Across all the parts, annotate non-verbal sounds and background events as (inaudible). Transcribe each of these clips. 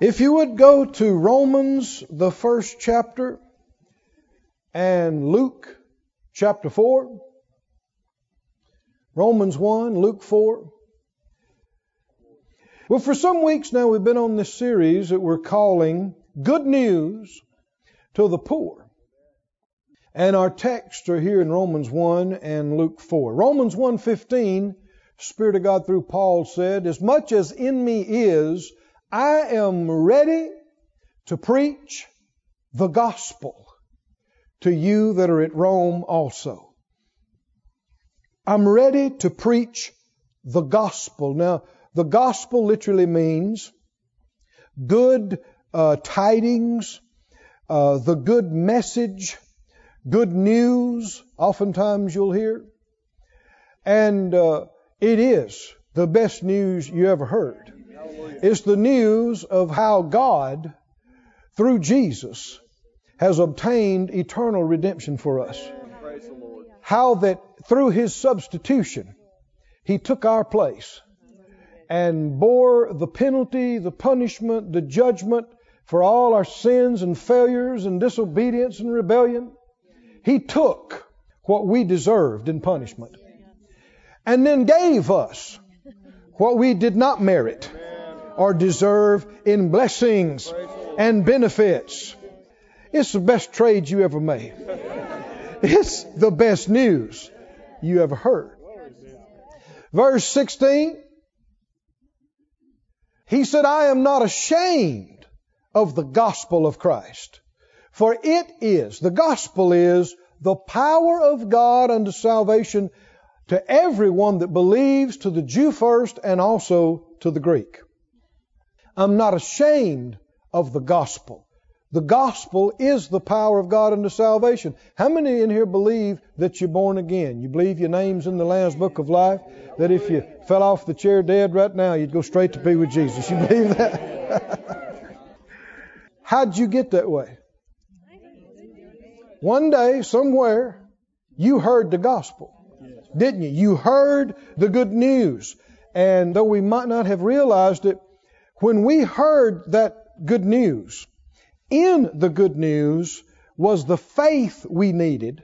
If you would go to Romans, the first chapter, and Luke chapter 4. Romans 1, Luke 4. Well, for some weeks now, we've been on this series that we're calling Good News to the Poor. And our texts are here in Romans 1 and Luke 4. Romans 1:15, Spirit of God through Paul said, "As much as in me is, I am ready to preach the gospel to you that are at Rome also." I'm ready to preach the gospel. Now, the gospel literally means good uh, tidings, uh, the good message, good news, oftentimes you'll hear. And uh, it is the best news you ever heard. It's the news of how God, through Jesus, has obtained eternal redemption for us. How that through his substitution, he took our place and bore the penalty, the punishment, the judgment for all our sins and failures and disobedience and rebellion. He took what we deserved in punishment and then gave us what we did not merit or deserve in blessings and benefits. It's the best trade you ever made. It's the best news you ever heard. Verse 16, he said, I am not ashamed of the gospel of Christ. For it is, the gospel is the power of God unto salvation to everyone that believes, to the Jew first and also to the Greek. I'm not ashamed of the gospel. The gospel is the power of God unto salvation. How many in here believe that you're born again? You believe your name's in the Lamb's Book of Life? That if you fell off the chair dead right now, you'd go straight to be with Jesus? You believe that? (laughs) How'd you get that way? One day, somewhere, you heard the gospel, didn't you? You heard the good news. And though we might not have realized it, when we heard that good news, in the good news was the faith we needed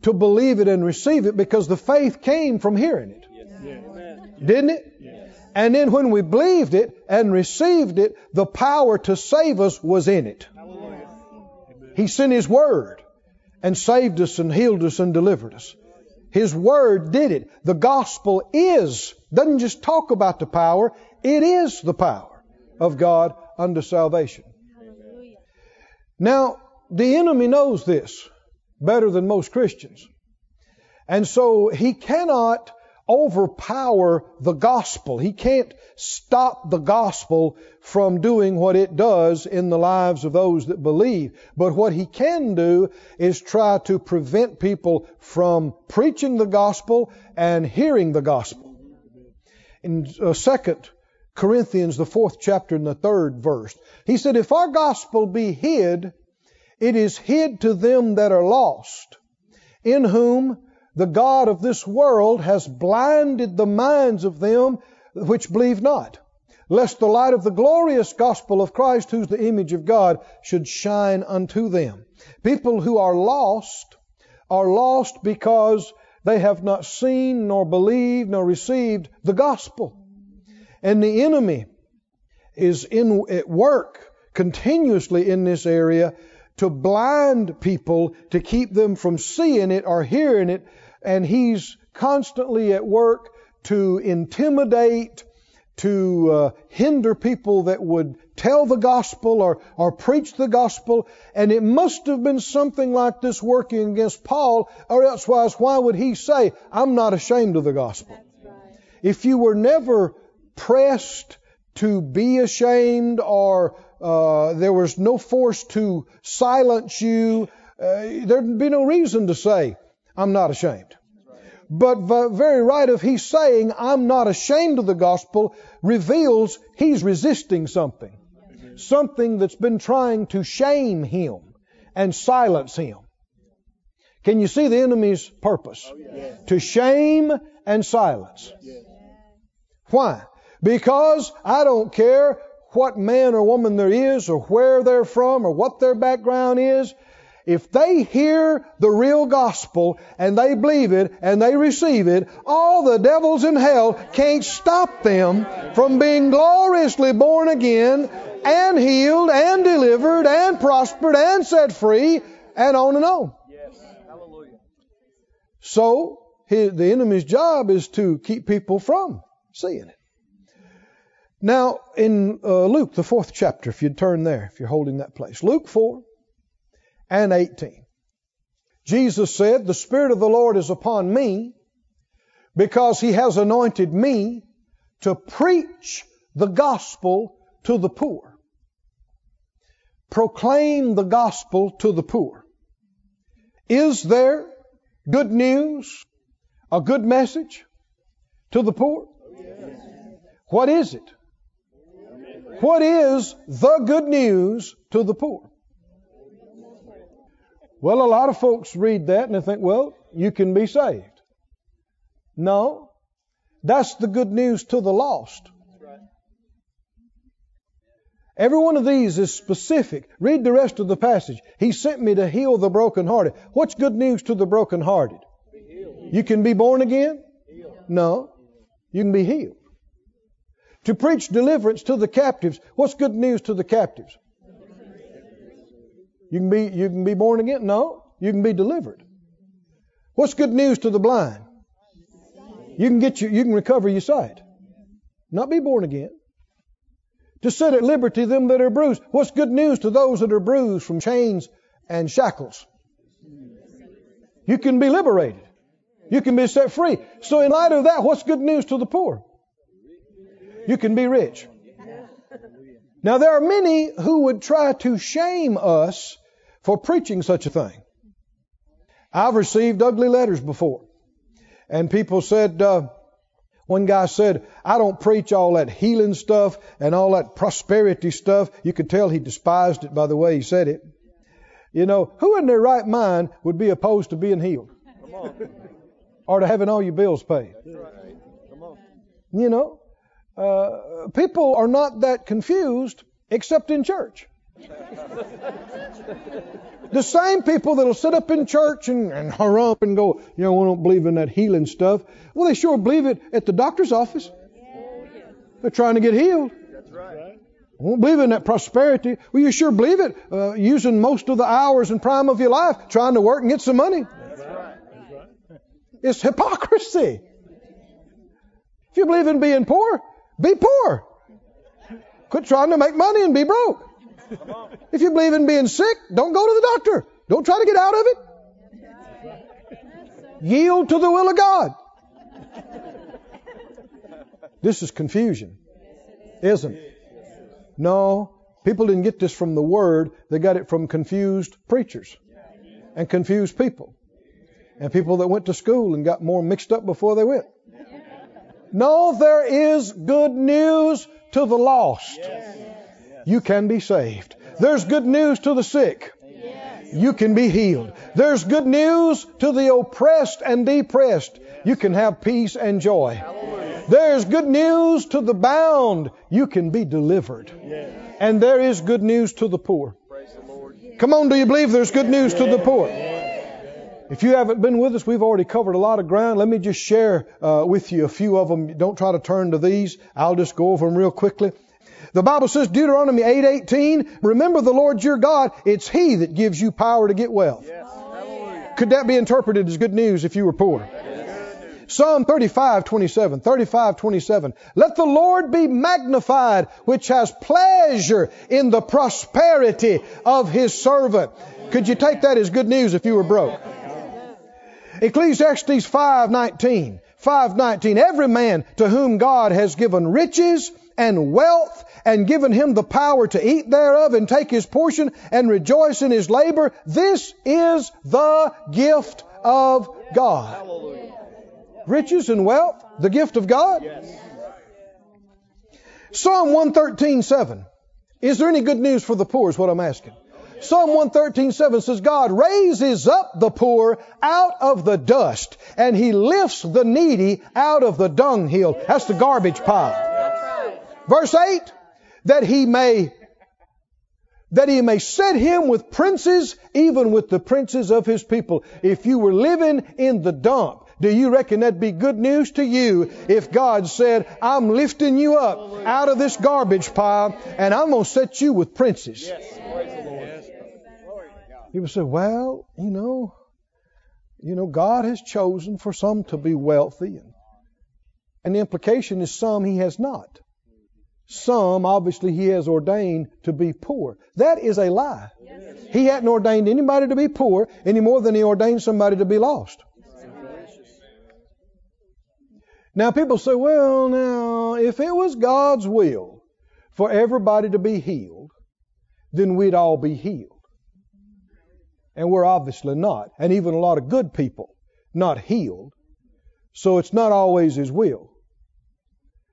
to believe it and receive it because the faith came from hearing it. Didn't it? And then when we believed it and received it, the power to save us was in it. He sent His Word and saved us and healed us and delivered us. His Word did it. The gospel is, doesn't just talk about the power, it is the power of God unto salvation. Now, the enemy knows this better than most Christians. And so he cannot overpower the gospel. He can't stop the gospel from doing what it does in the lives of those that believe. But what he can do is try to prevent people from preaching the gospel and hearing the gospel. In uh, second Corinthians, the fourth chapter and the third verse. He said, If our gospel be hid, it is hid to them that are lost, in whom the God of this world has blinded the minds of them which believe not, lest the light of the glorious gospel of Christ, who's the image of God, should shine unto them. People who are lost are lost because they have not seen, nor believed, nor received the gospel. And the enemy is in at work continuously in this area to blind people to keep them from seeing it or hearing it. And he's constantly at work to intimidate, to uh, hinder people that would tell the gospel or, or preach the gospel. And it must have been something like this working against Paul, or elsewise, why would he say, I'm not ashamed of the gospel? If you were never pressed to be ashamed or uh, there was no force to silence you, uh, there'd be no reason to say, I'm not ashamed. But very right of he's saying, I'm not ashamed of the gospel, reveals he's resisting something. Something that's been trying to shame him and silence him. Can you see the enemy's purpose? To shame and silence. Why? Because I don't care what man or woman there is or where they're from or what their background is. If they hear the real gospel and they believe it and they receive it, all the devils in hell can't stop them from being gloriously born again and healed and delivered and prospered and set free and on and on. So, the enemy's job is to keep people from seeing it. Now, in uh, Luke, the fourth chapter, if you'd turn there, if you're holding that place, Luke 4 and 18. Jesus said, The Spirit of the Lord is upon me because He has anointed me to preach the gospel to the poor. Proclaim the gospel to the poor. Is there good news, a good message to the poor? What is it? What is the good news to the poor? Well, a lot of folks read that and they think, well, you can be saved. No, that's the good news to the lost. Every one of these is specific. Read the rest of the passage. He sent me to heal the brokenhearted. What's good news to the brokenhearted? You can be born again? No. You can be healed. To preach deliverance to the captives. What's good news to the captives? You can be you can be born again? No. You can be delivered. What's good news to the blind? You can get you you can recover your sight. Not be born again to set at liberty them that are bruised. What's good news to those that are bruised from chains and shackles? You can be liberated. You can be set free. So, in light of that, what's good news to the poor? You can be rich. Now, there are many who would try to shame us for preaching such a thing. I've received ugly letters before. And people said, uh, one guy said, I don't preach all that healing stuff and all that prosperity stuff. You could tell he despised it by the way he said it. You know, who in their right mind would be opposed to being healed? or to having all your bills paid? You know, uh, people are not that confused except in church. the same people that'll sit up in church and, and harumph and go, you know, we don't believe in that healing stuff. Well, they sure believe it at the doctor's office. They're trying to get healed. That's right. Won't believe in that prosperity. Well, you sure believe it, uh, using most of the hours and prime of your life trying to work and get some money. That's right. It's hypocrisy. If you believe in being poor, be poor. Quit trying to make money and be broke. If you believe in being sick, don't go to the doctor. Don't try to get out of it. Yield to the will of God. This is confusion, isn't it? No, people didn't get this from the Word. They got it from confused preachers and confused people. And people that went to school and got more mixed up before they went. No, there is good news to the lost you can be saved. There's good news to the sick. You can be healed. There's good news to the oppressed and depressed. You can have peace and joy. There's good news to the bound. You can be delivered. And there is good news to the poor. Come on, do you believe there's good news to the poor? If you haven't been with us, we've already covered a lot of ground. Let me just share uh, with you a few of them. Don't try to turn to these. I'll just go over them real quickly. The Bible says, Deuteronomy 8:18, remember the Lord your God, it's He that gives you power to get wealth. Yes. Could that be interpreted as good news if you were poor? Psalm 35, 27, 35, 27. Let the Lord be magnified, which has pleasure in the prosperity of his servant. Could you take that as good news if you were broke? Ecclesiastes 5:19. 5:19 Every man to whom God has given riches and wealth and given him the power to eat thereof and take his portion and rejoice in his labor. This is the gift of God. Riches and wealth, the gift of God. Psalm 113:7. Is there any good news for the poor is what I'm asking. Psalm 113:7 says God raises up the poor out of the dust and he lifts the needy out of the dunghill. That's the garbage pile. Verse 8, that he may that he may set him with princes, even with the princes of his people. If you were living in the dump, do you reckon that'd be good news to you if God said, I'm lifting you up out of this garbage pile and I'm going to set you with princes? Yes. People say, well, you know, you know, God has chosen for some to be wealthy and, the implication is some he has not. Some, obviously, he has ordained to be poor. That is a lie. He hadn't ordained anybody to be poor any more than he ordained somebody to be lost. Now, people say, well, now, if it was God's will for everybody to be healed, then we'd all be healed. And we're obviously not. And even a lot of good people not healed. So it's not always His will.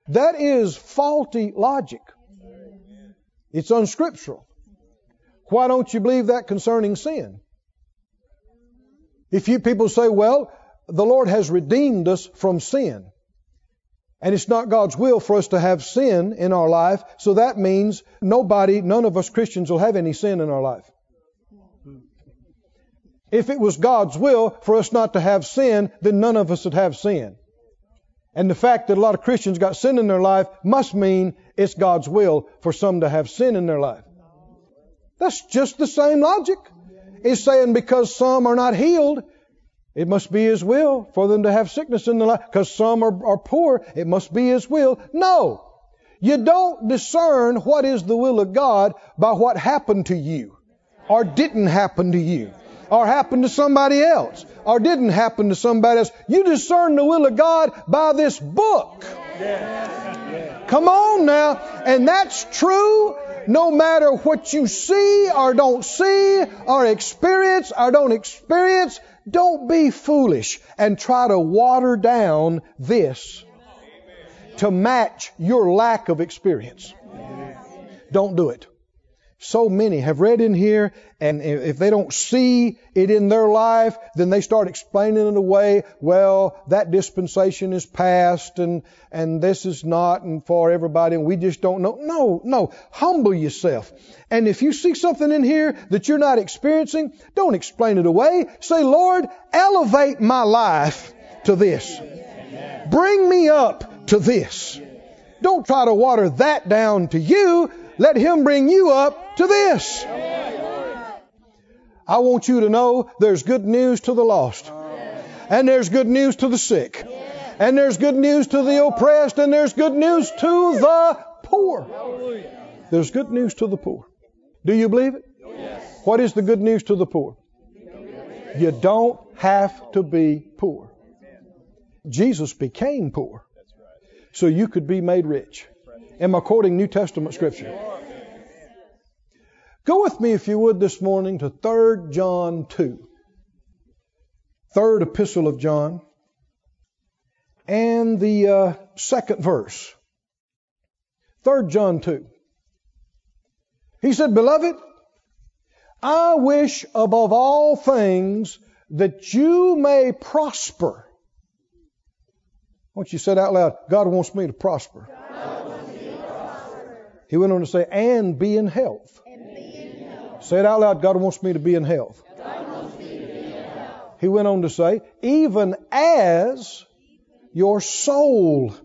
That is faulty logic. It's unscriptural. Why don't you believe that concerning sin? If you people say, well, the Lord has redeemed us from sin. And it's not God's will for us to have sin in our life, so that means nobody, none of us Christians will have any sin in our life. If it was God's will for us not to have sin, then none of us would have sin. And the fact that a lot of Christians got sin in their life must mean it's God's will for some to have sin in their life. That's just the same logic. It's saying because some are not healed, it must be His will for them to have sickness in their life. Because some are, are poor, it must be His will. No. You don't discern what is the will of God by what happened to you or didn't happen to you or happened to somebody else or didn't happen to somebody else. You discern the will of God by this book. Come on now. And that's true no matter what you see or don't see or experience or don't experience. Don't be foolish and try to water down this to match your lack of experience. Don't do it. So many have read in here, and if they don't see it in their life, then they start explaining it away. Well, that dispensation is past, and and this is not, and for everybody, and we just don't know. No, no. Humble yourself. And if you see something in here that you're not experiencing, don't explain it away. Say, Lord, elevate my life to this. Bring me up to this. Don't try to water that down to you. Let Him bring you up to this. I want you to know there's good news to the lost. And there's good news to the sick. And there's good news to the oppressed. And there's good news to the poor. There's good news to the poor. Do you believe it? What is the good news to the poor? You don't have to be poor. Jesus became poor so you could be made rich. Am I quoting New Testament scripture? Go with me, if you would, this morning to 3 John 2. Third epistle of John. And the uh, second verse. 3 John 2. He said, Beloved, I wish above all things that you may prosper. Once you said out loud, God wants me to prosper. He went on to say, and be in health. Say it out loud. God wants me to be in health. Be in health. He went on to say, even as your soul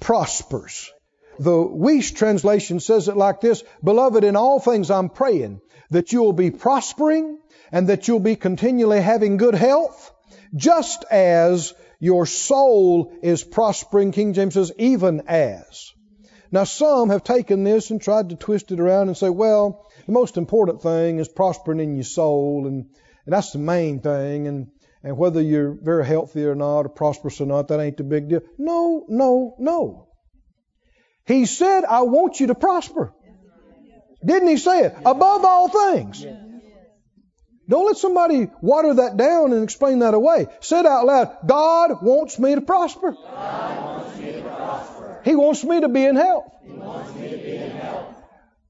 prospers. The Wuest translation says it like this Beloved, in all things I'm praying that you'll be prospering and that you'll be continually having good health, just as your soul is prospering. King James says, even as. Now, some have taken this and tried to twist it around and say, well, the most important thing is prospering in your soul, and, and that's the main thing. And, and whether you're very healthy or not, or prosperous or not, that ain't the big deal. No, no, no. He said, I want you to prosper. Didn't he say it? Above all things. Don't let somebody water that down and explain that away. Say it out loud. God wants me to prosper. Wants me to prosper. He wants me to be in health.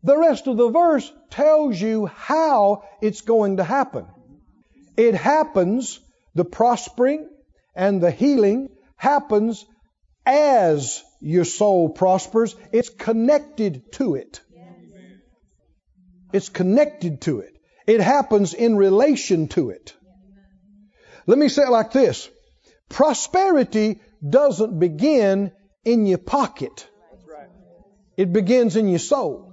The rest of the verse tells you how it's going to happen. It happens, the prospering and the healing happens as your soul prospers, it's connected to it. It's connected to it. It happens in relation to it. Let me say it like this prosperity doesn't begin in your pocket, it begins in your soul.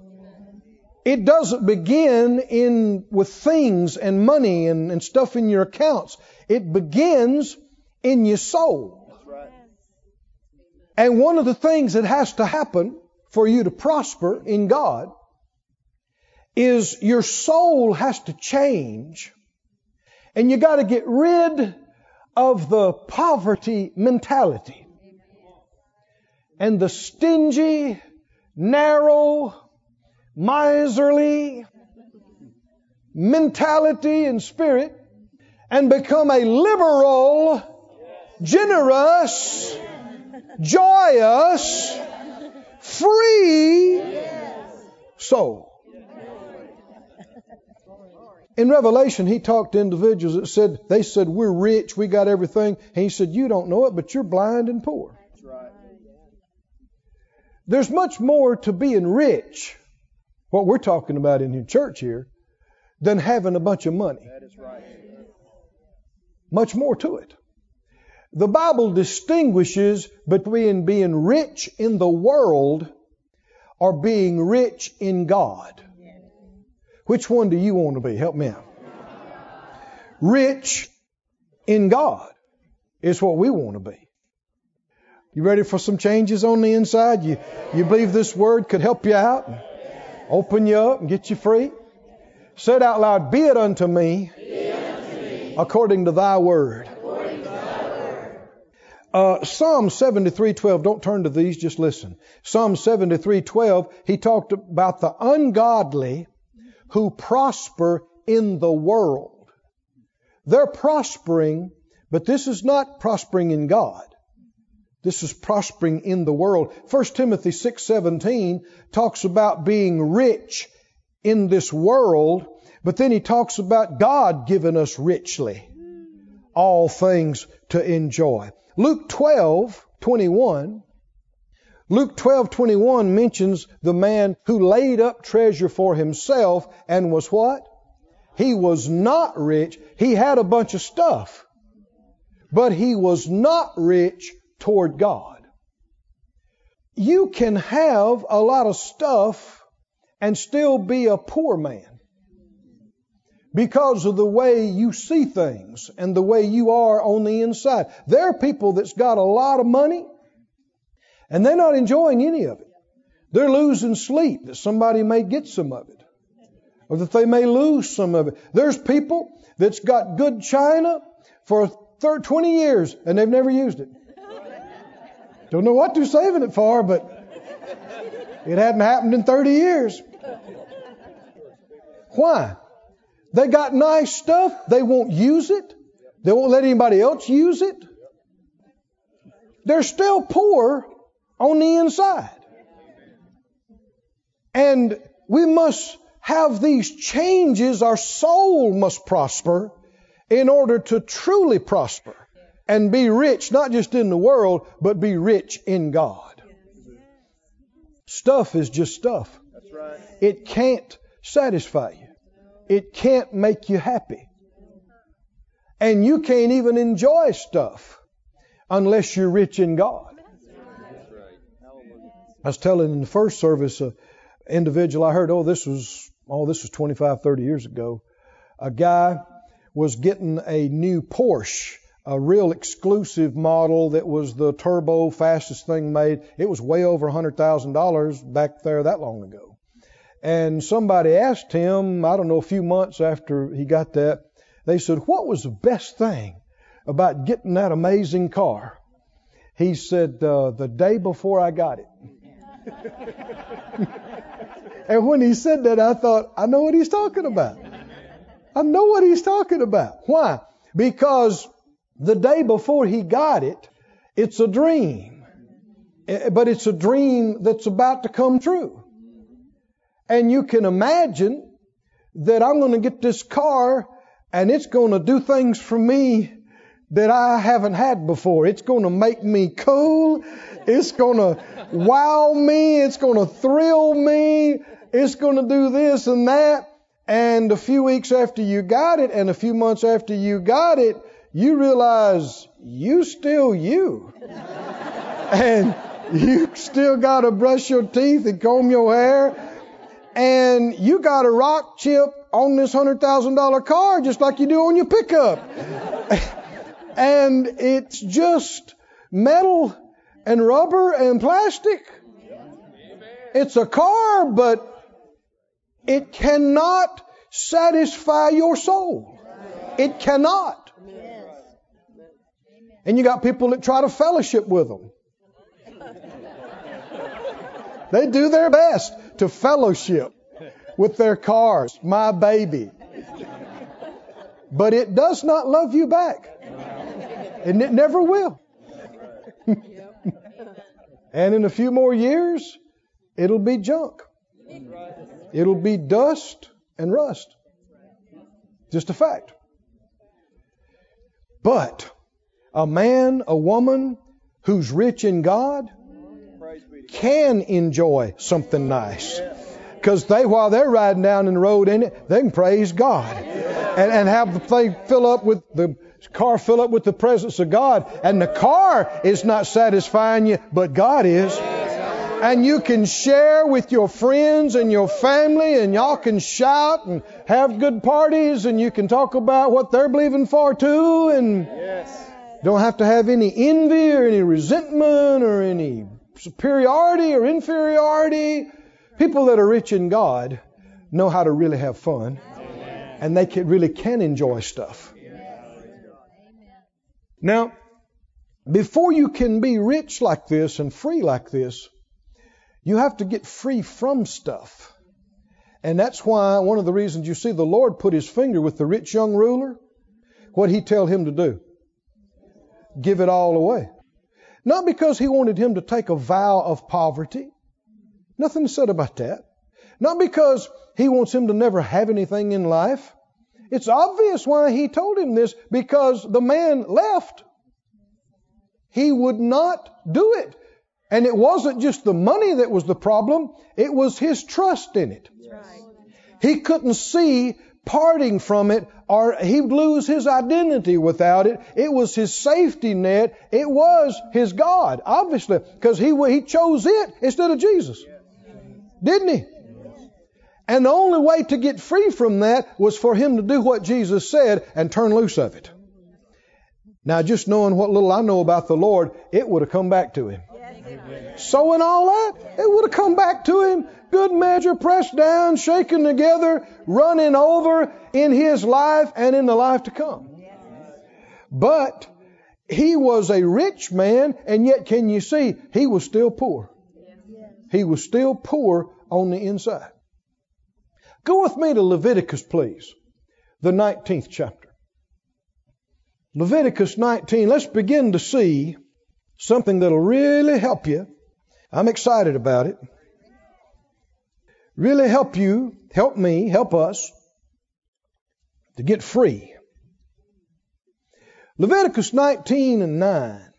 It doesn't begin in with things and money and, and stuff in your accounts. It begins in your soul. And one of the things that has to happen for you to prosper in God is your soul has to change and you got to get rid of the poverty mentality and the stingy, narrow, miserly mentality and spirit and become a liberal, generous, joyous, free soul. In Revelation, he talked to individuals that said, they said, we're rich, we got everything. And he said, you don't know it, but you're blind and poor. There's much more to being rich, what we're talking about in church here, than having a bunch of money. That is right. Much more to it. The Bible distinguishes between being rich in the world or being rich in God. Which one do you want to be? Help me out. Rich in God is what we want to be. You ready for some changes on the inside? You, you believe this word could help you out, open you up, and get you free? Say it out loud Be it unto me, according to thy word. Uh, Psalm 73:12. Don't turn to these, just listen. Psalm 73:12. He talked about the ungodly who prosper in the world. They're prospering, but this is not prospering in God. This is prospering in the world. 1 Timothy 6:17 talks about being rich in this world, but then he talks about God giving us richly all things to enjoy. Luke 12:21 Luke 12:21 mentions the man who laid up treasure for himself and was what? He was not rich. He had a bunch of stuff. But he was not rich toward God. You can have a lot of stuff and still be a poor man because of the way you see things and the way you are on the inside. There are people that's got a lot of money and they're not enjoying any of it. They're losing sleep that somebody may get some of it or that they may lose some of it. There's people that's got good china for 30, 20 years and they've never used it. Don't know what they're saving it for, but it hadn't happened in 30 years. Why? They got nice stuff. They won't use it. They won't let anybody else use it. They're still poor on the inside. And we must have these changes. Our soul must prosper in order to truly prosper and be rich, not just in the world, but be rich in God. Stuff is just stuff. It can't satisfy you. It can't make you happy. And you can't even enjoy stuff unless you're rich in God. I was telling in the first service, an individual I heard, oh, this was, oh, this was 25, 30 years ago. A guy was getting a new Porsche, a real exclusive model that was the turbo fastest thing made. It was way over $100,000 back there that long ago. And somebody asked him, I don't know, a few months after he got that, they said, What was the best thing about getting that amazing car? He said, uh, The day before I got it. (laughs) and when he said that, I thought, I know what he's talking about. I know what he's talking about. Why? Because the day before he got it, it's a dream. Eh, but it's a dream that's about to come true. And you can imagine that I'm going to get this car and it's going to do things for me that I haven't had before. It's going to make me cool. It's going to wow me. It's going to thrill me. It's going to do this and that. And a few weeks after you got it and a few months after you got it, you realize you still you. and you still got to brush your teeth and comb your hair. And you got a rock chip on this $100,000 car just like you do on your pickup. (laughs) and it's just metal and rubber and plastic. It's a car, but it cannot satisfy your soul. It cannot. And you got people that try to fellowship with them. They do their best to fellowship with their cars, my baby. But it does not love you back. And it never will. (laughs) and in a few more years, it'll be junk. It'll be dust and rust. Just a fact. But a man, a woman who's rich in God can enjoy something nice. Because they, while they're riding down in the road in it, they can praise God and, and have the thing fill up with the car fill up with the presence of God. And the car is not satisfying you, but God is. And you can share with your friends and your family, and y'all can shout and have good parties, and you can talk about what they're believing for too, and don't have to have any envy or any resentment or any superiority or inferiority. People that are rich in God know how to really have fun, and they can, really can enjoy stuff. Now, before you can be rich like this and free like this, you have to get free from stuff. And that's why one of the reasons you see the Lord put his finger with the rich young ruler. What he tell him to do? Give it all away. Not because he wanted him to take a vow of poverty. Nothing said about that. Not because he wants him to never have anything in life. It's obvious why he told him this because the man left. He would not do it. And it wasn't just the money that was the problem, it was his trust in it. He couldn't see parting from it or he'd lose his identity without it. It was his safety net. It was his God, obviously, because he, he chose it instead of Jesus. Didn't he? And the only way to get free from that was for him to do what Jesus said and turn loose of it. Now, just knowing what little I know about the Lord, it would have come back to him. So in all that, it would have come back to him. Good measure, pressed down, shaken together, running over in his life and in the life to come. But he was a rich man, and yet, can you see, he was still poor. He was still poor on the inside. Go with me to Leviticus, please, the 19th chapter. Leviticus 19, let's begin to see something that'll really help you. I'm excited about it. Really help you, help me, help us to get free. Leviticus 19 and 9.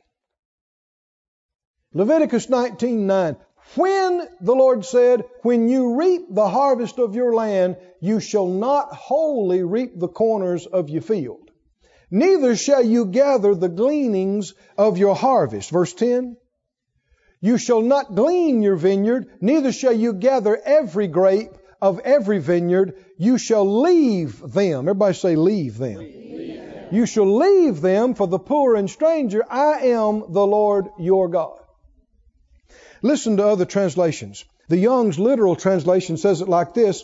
Leviticus 19, 9. When, the Lord said, when you reap the harvest of your land, you shall not wholly reap the corners of your field. Neither shall you gather the gleanings of your harvest. Verse 10. You shall not glean your vineyard, neither shall you gather every grape of every vineyard. You shall leave them. Everybody say, leave them. Leave them. You shall leave them for the poor and stranger. I am the Lord your God. Listen to other translations. The Young's literal translation says it like this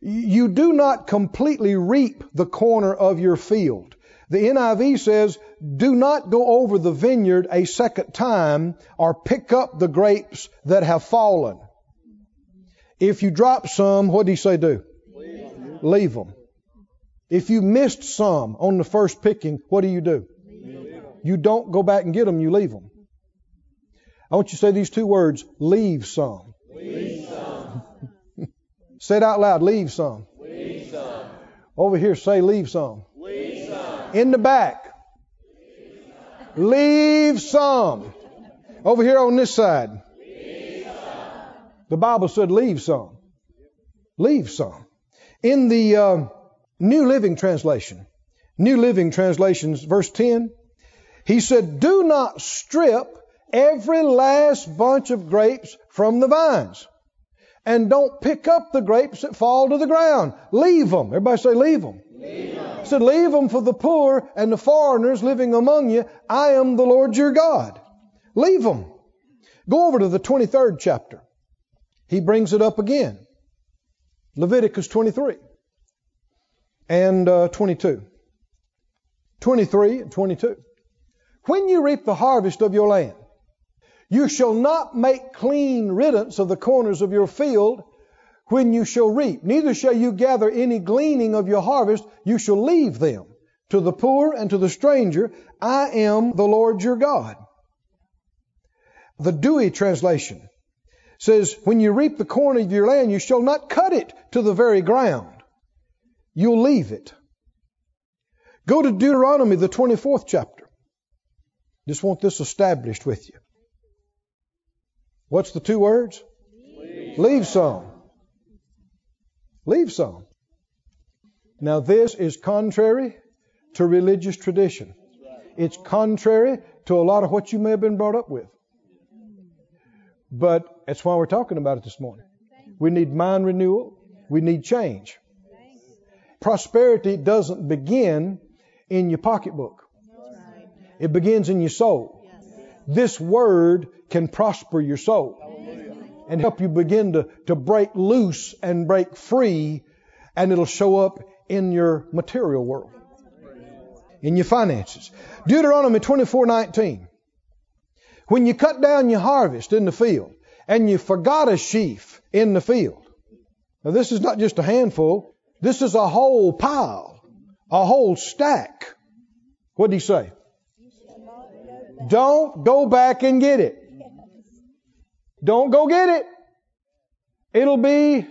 You do not completely reap the corner of your field. The NIV says, do not go over the vineyard a second time or pick up the grapes that have fallen. If you drop some, what do you say do? Leave, Leave them. If you missed some on the first picking, what do you do? You don't go back and get them, you leave them. I want you to say these two words leave some. Leave (laughs) some. say it out loud leave some. Leave some. Over here, say leave some. leave some. In the back. Leave some. Over here on this side. The Bible said leave some. Leave some. In the uh, New Living Translation, New Living Translations, verse 10, he said, Do not strip every last bunch of grapes from the vines. And don't pick up the grapes that fall to the ground. Leave them. Everybody say, leave them. Leave. Said, leave them for the poor and the foreigners living among you. I am the Lord your God. Leave them. Go over to the 23rd chapter. He brings it up again. Leviticus 23 and uh, 22. 23 and 22. When you reap the harvest of your land, you shall not make clean riddance of the corners of your field when you shall reap. Neither shall you gather any gleaning of your harvest. You shall leave them to the poor and to the stranger. I am the Lord your God. The Douay translation says, When you reap the corn of your land, you shall not cut it to the very ground. You'll leave it. Go to Deuteronomy, the 24th chapter. Just want this established with you. What's the two words? Leave, Leave some. Leave some. Now, this is contrary to religious tradition. It's contrary to a lot of what you may have been brought up with. But that's why we're talking about it this morning. We need mind renewal. We need change. Prosperity doesn't begin in your pocketbook. It begins in your soul. This word can prosper your soul and help you begin to, to break loose and break free, and it'll show up in your material world, in your finances. Deuteronomy 24:19. When you cut down your harvest in the field, and you forgot a sheaf in the field. Now this is not just a handful, this is a whole pile, a whole stack. What did he say? Don't go back and get it. Don't go get it. It'll be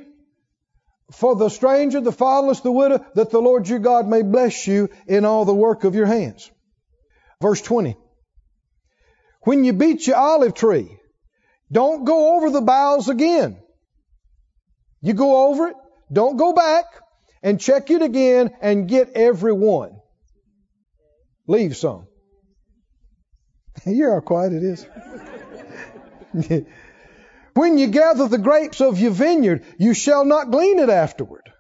for the stranger, the fatherless, the widow, that the Lord your God may bless you in all the work of your hands. Verse 20. When you beat your olive tree, don't go over the boughs again. You go over it, don't go back, and check it again and get every one. Leave some. (laughs) You hear how quiet it is? (laughs) when you gather the grapes of your vineyard, you shall not glean it afterward.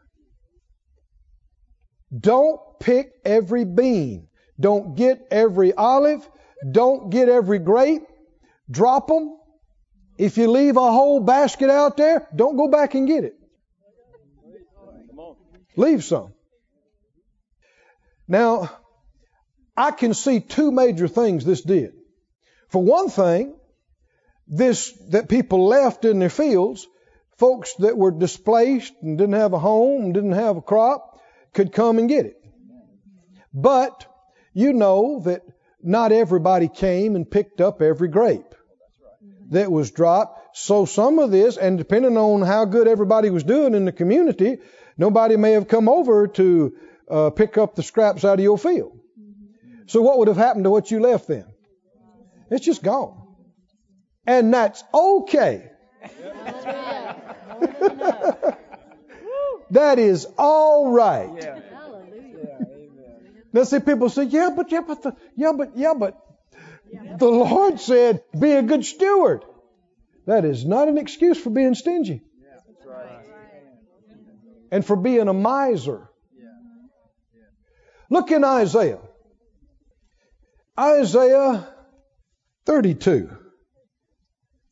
Don't pick every bean. Don't get every olive. Don't get every grape. Drop them. If you leave a whole basket out there, don't go back and get it. Leave some. Now, I can see two major things this did. For one thing, this that people left in their fields, folks that were displaced and didn't have a home, didn't have a crop, could come and get it. But you know that not everybody came and picked up every grape that was dropped. So some of this, and depending on how good everybody was doing in the community, nobody may have come over to uh, pick up the scraps out of your field. So what would have happened to what you left then? It's just gone. And that's okay. (laughs) that is all right. Now see people say, yeah, but yeah, but the, yeah, but yeah, but the Lord said, be a good steward. That is not an excuse for being stingy. And for being a miser. Look in Isaiah. Isaiah 32.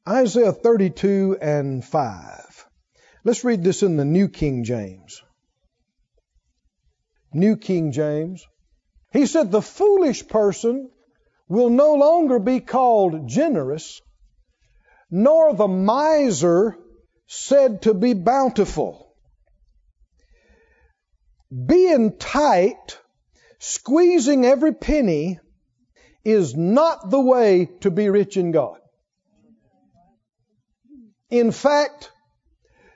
Isaiah 32 and 5. Let's read this in the New King James. New King James. He said, The foolish person will no longer be called generous, nor the miser said to be bountiful. Being tight, squeezing every penny, is not the way to be rich in God. In fact,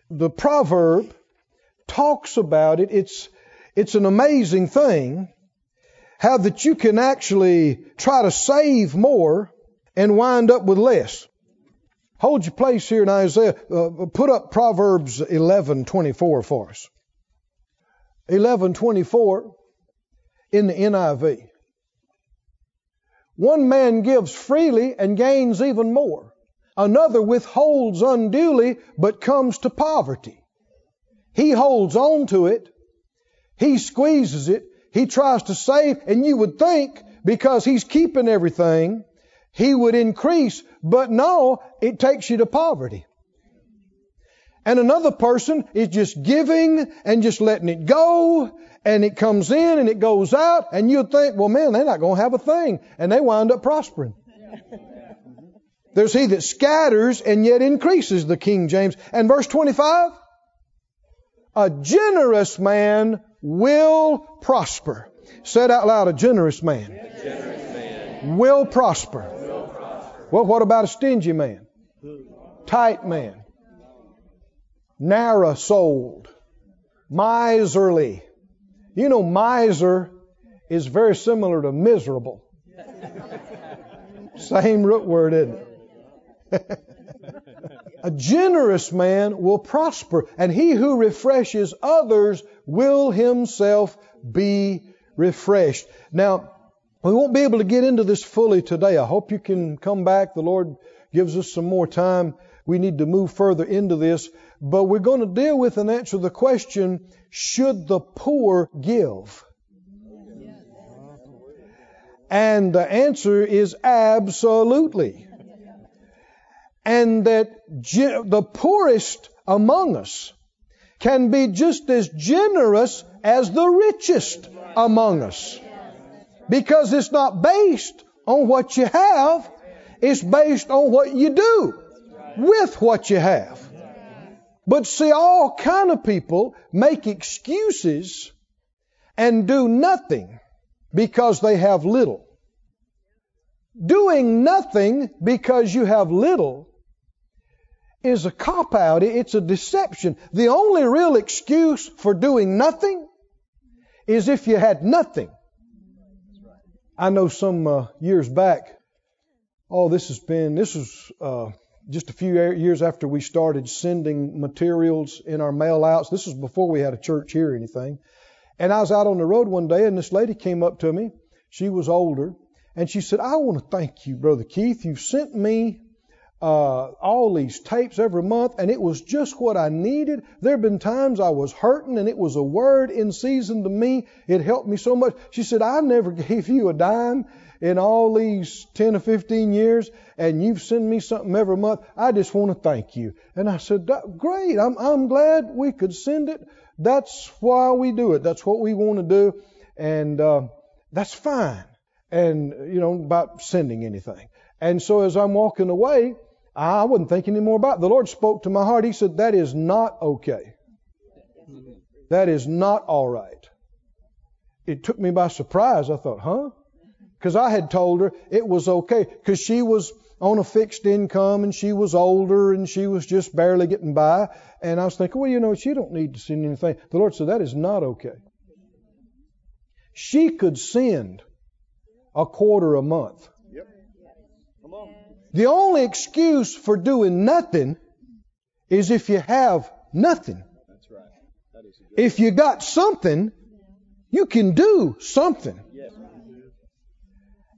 the proverb talks about it. It's, it's an amazing thing how that you can actually try to save more and wind up with less. Hold your place here in Isaiah. Uh, put up Proverbs 11:24 for us. 11:24 in the NIV. One man gives freely and gains even more. Another withholds unduly but comes to poverty. He holds on to it. He squeezes it. He tries to save, and you would think because he's keeping everything, he would increase, but no, it takes you to poverty. And another person is just giving and just letting it go, and it comes in and it goes out, and you'd think, well, man, they're not going to have a thing, and they wind up prospering. There's he that scatters and yet increases, the King James. And verse 25, a generous man will prosper. Said out loud, a generous man, a generous man. Will, prosper. will prosper. Well, what about a stingy man? Tight man. Narrow souled. Miserly. You know, miser is very similar to miserable. (laughs) Same root word, isn't it? A generous man will prosper, and he who refreshes others will himself be refreshed. Now, we won't be able to get into this fully today. I hope you can come back. The Lord gives us some more time. We need to move further into this. But we're going to deal with and answer the question should the poor give? And the answer is absolutely. And that the poorest among us can be just as generous as the richest among us. Because it's not based on what you have, it's based on what you do with what you have. But see, all kind of people make excuses and do nothing because they have little. Doing nothing because you have little is a cop out. It's a deception. The only real excuse for doing nothing is if you had nothing. I know some uh, years back, oh, this has been, this was uh, just a few years after we started sending materials in our mail outs. This was before we had a church here or anything. And I was out on the road one day and this lady came up to me. She was older and she said, I want to thank you, Brother Keith. You've sent me uh, all these tapes every month, and it was just what I needed. There have been times I was hurting, and it was a word in season to me. It helped me so much. She said, I never (laughs) gave you a dime in all these 10 or 15 years, and you've sent me something every month. I just want to thank you. And I said, Great, I'm, I'm glad we could send it. That's why we do it. That's what we want to do. And uh, that's fine. And, you know, about sending anything. And so as I'm walking away, I wasn't thinking any more about it. The Lord spoke to my heart. He said, That is not okay. That is not all right. It took me by surprise. I thought, huh? Because I had told her it was okay. Because she was on a fixed income and she was older and she was just barely getting by. And I was thinking, well, you know, she don't need to send anything. The Lord said, that is not okay. She could send a quarter a month. The only excuse for doing nothing is if you have nothing. That's right. That is if you got something, you can do something. Yes.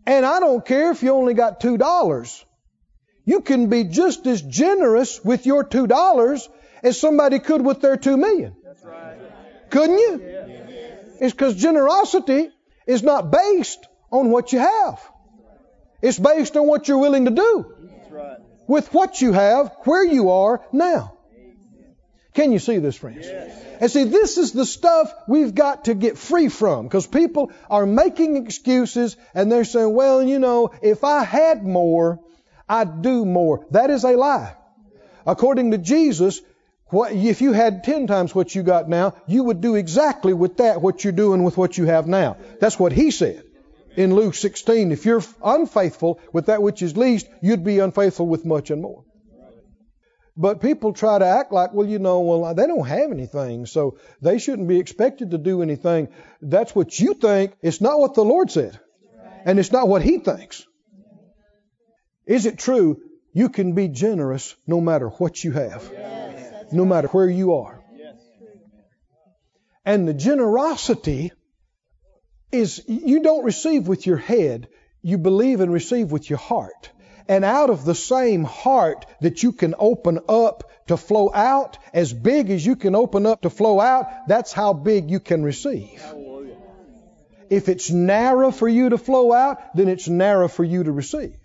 And I don't care if you only got two dollars. You can be just as generous with your two dollars as somebody could with their two million. That's right. Couldn't you? It's because generosity is not based on what you have. It's based on what you're willing to do with what you have, where you are now. Can you see this, friends? And see, this is the stuff we've got to get free from because people are making excuses and they're saying, well, you know, if I had more, I'd do more. That is a lie. According to Jesus, what, if you had ten times what you got now, you would do exactly with that what you're doing with what you have now. That's what he said in Luke 16. If you're unfaithful with that which is least, you'd be unfaithful with much and more. But people try to act like, well, you know, well, they don't have anything, so they shouldn't be expected to do anything. That's what you think. It's not what the Lord said. And it's not what He thinks. Is it true you can be generous no matter what you have? No matter where you are. And the generosity is you don't receive with your head, you believe and receive with your heart. And out of the same heart that you can open up to flow out, as big as you can open up to flow out, that's how big you can receive. If it's narrow for you to flow out, then it's narrow for you to receive.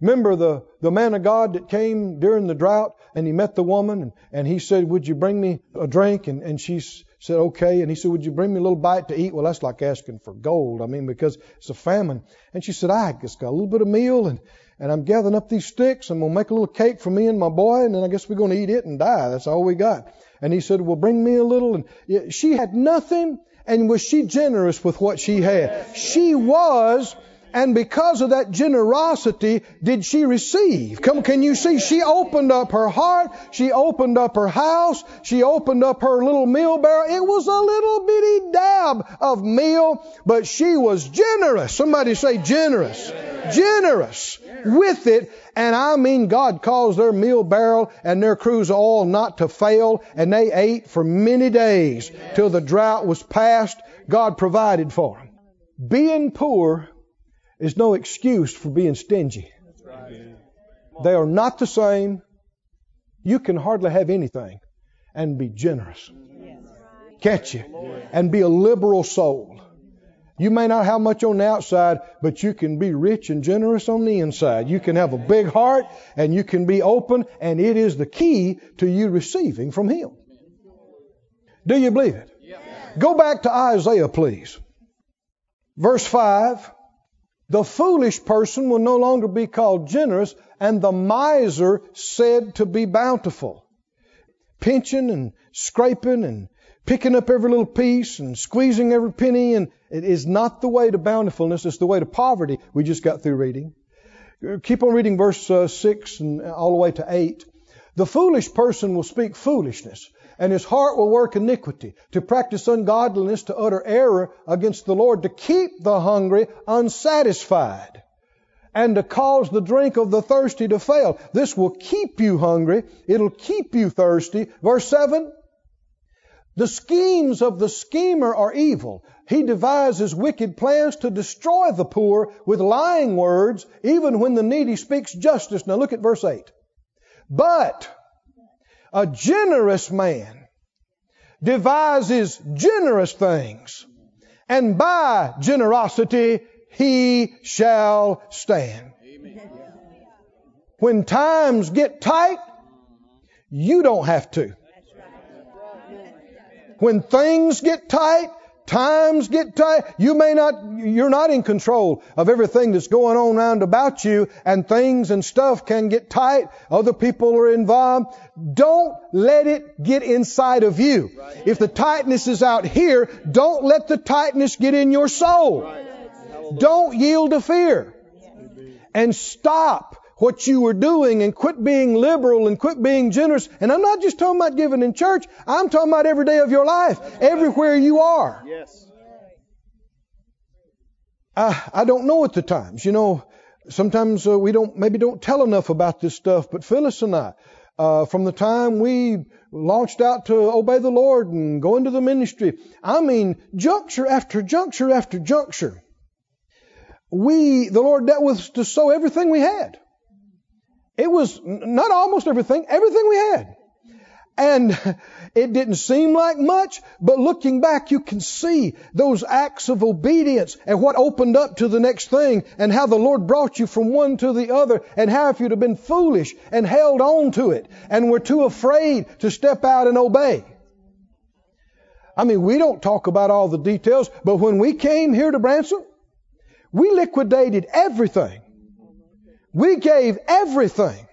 Remember the, the man of God that came during the drought and he met the woman and, and he said, Would you bring me a drink? And, and she said, Okay. And he said, Would you bring me a little bite to eat? Well, that's like asking for gold. I mean, because it's a famine. And she said, I just got a little bit of meal and, and I'm gathering up these sticks and we'll make a little cake for me and my boy and then I guess we're going to eat it and die. That's all we got. And he said, Well, bring me a little. And she had nothing. And was she generous with what she had? She was and because of that generosity, did she receive? Come, can you see? She opened up her heart. She opened up her house. She opened up her little meal barrel. It was a little bitty dab of meal, but she was generous. Somebody say generous. Generous with it. And I mean, God caused their meal barrel and their cruse oil not to fail. And they ate for many days till the drought was past. God provided for them. Being poor is no excuse for being stingy. They are not the same. You can hardly have anything and be generous. Catch you. And be a liberal soul. You may not have much on the outside, but you can be rich and generous on the inside. You can have a big heart and you can be open, and it is the key to you receiving from Him. Do you believe it? Go back to Isaiah, please. Verse 5. The foolish person will no longer be called generous, and the miser said to be bountiful. Pinching and scraping and picking up every little piece and squeezing every penny, and it is not the way to bountifulness, it's the way to poverty. We just got through reading. Keep on reading verse uh, 6 and all the way to 8. The foolish person will speak foolishness and his heart will work iniquity, to practice ungodliness, to utter error against the Lord, to keep the hungry unsatisfied, and to cause the drink of the thirsty to fail. This will keep you hungry. It'll keep you thirsty. Verse 7. The schemes of the schemer are evil. He devises wicked plans to destroy the poor with lying words, even when the needy speaks justice. Now look at verse 8. But a generous man devises generous things, and by generosity he shall stand. When times get tight, you don't have to. When things get tight, Times get tight. You may not, you're not in control of everything that's going on around about you and things and stuff can get tight. Other people are involved. Don't let it get inside of you. If the tightness is out here, don't let the tightness get in your soul. Don't yield to fear. And stop what you were doing and quit being liberal and quit being generous. And I'm not just talking about giving in church. I'm talking about every day of your life, everywhere you are. Yes. I, I don't know at the times. You know, sometimes uh, we don't, maybe don't tell enough about this stuff, but Phyllis and I, uh, from the time we launched out to obey the Lord and go into the ministry, I mean, juncture after juncture after juncture, we, the Lord dealt with us to sow everything we had. It was not almost everything, everything we had. And (laughs) it didn't seem like much, but looking back, you can see those acts of obedience and what opened up to the next thing and how the Lord brought you from one to the other and how if you'd have been foolish and held on to it and were too afraid to step out and obey. I mean, we don't talk about all the details, but when we came here to Branson, we liquidated everything we gave everything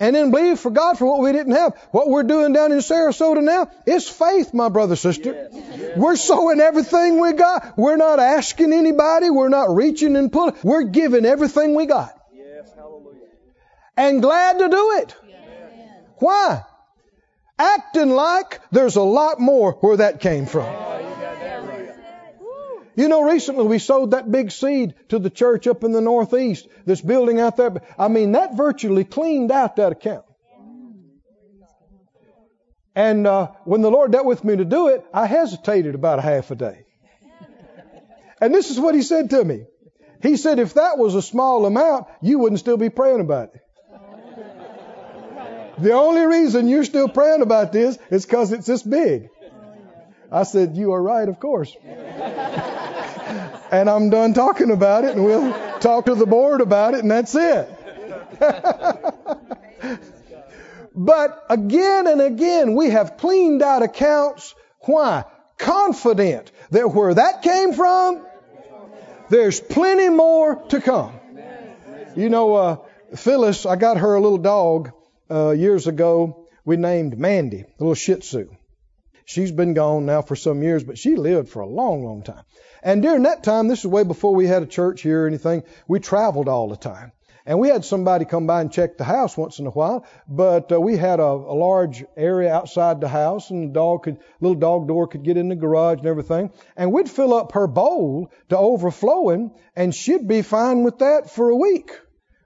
and then believe for God for what we didn't have. What we're doing down in Sarasota now is faith, my brother, sister. Yes, yes. We're sowing everything we got. We're not asking anybody. We're not reaching and pulling. We're giving everything we got. Yes, hallelujah. and glad to do it. Why? Acting like there's a lot more where that came from. Oh, You know, recently we sowed that big seed to the church up in the Northeast, this building out there. I mean, that virtually cleaned out that account. And uh, when the Lord dealt with me to do it, I hesitated about a half a day. And this is what He said to me. He said, if that was a small amount, you wouldn't still be praying about it. The only reason you're still praying about this is because it's this big. I said, You are right, of course. and I'm done talking about it, and we'll talk to the board about it, and that's it. (laughs) but again and again, we have cleaned out accounts. Why? Confident that where that came from, there's plenty more to come. You know, uh, Phyllis, I got her a little dog uh, years ago. We named Mandy, a little Shih Tzu. She's been gone now for some years, but she lived for a long, long time. And during that time, this is way before we had a church here or anything, we traveled all the time. And we had somebody come by and check the house once in a while, but uh, we had a, a large area outside the house, and the dog could, little dog door could get in the garage and everything. And we'd fill up her bowl to overflowing, and she'd be fine with that for a week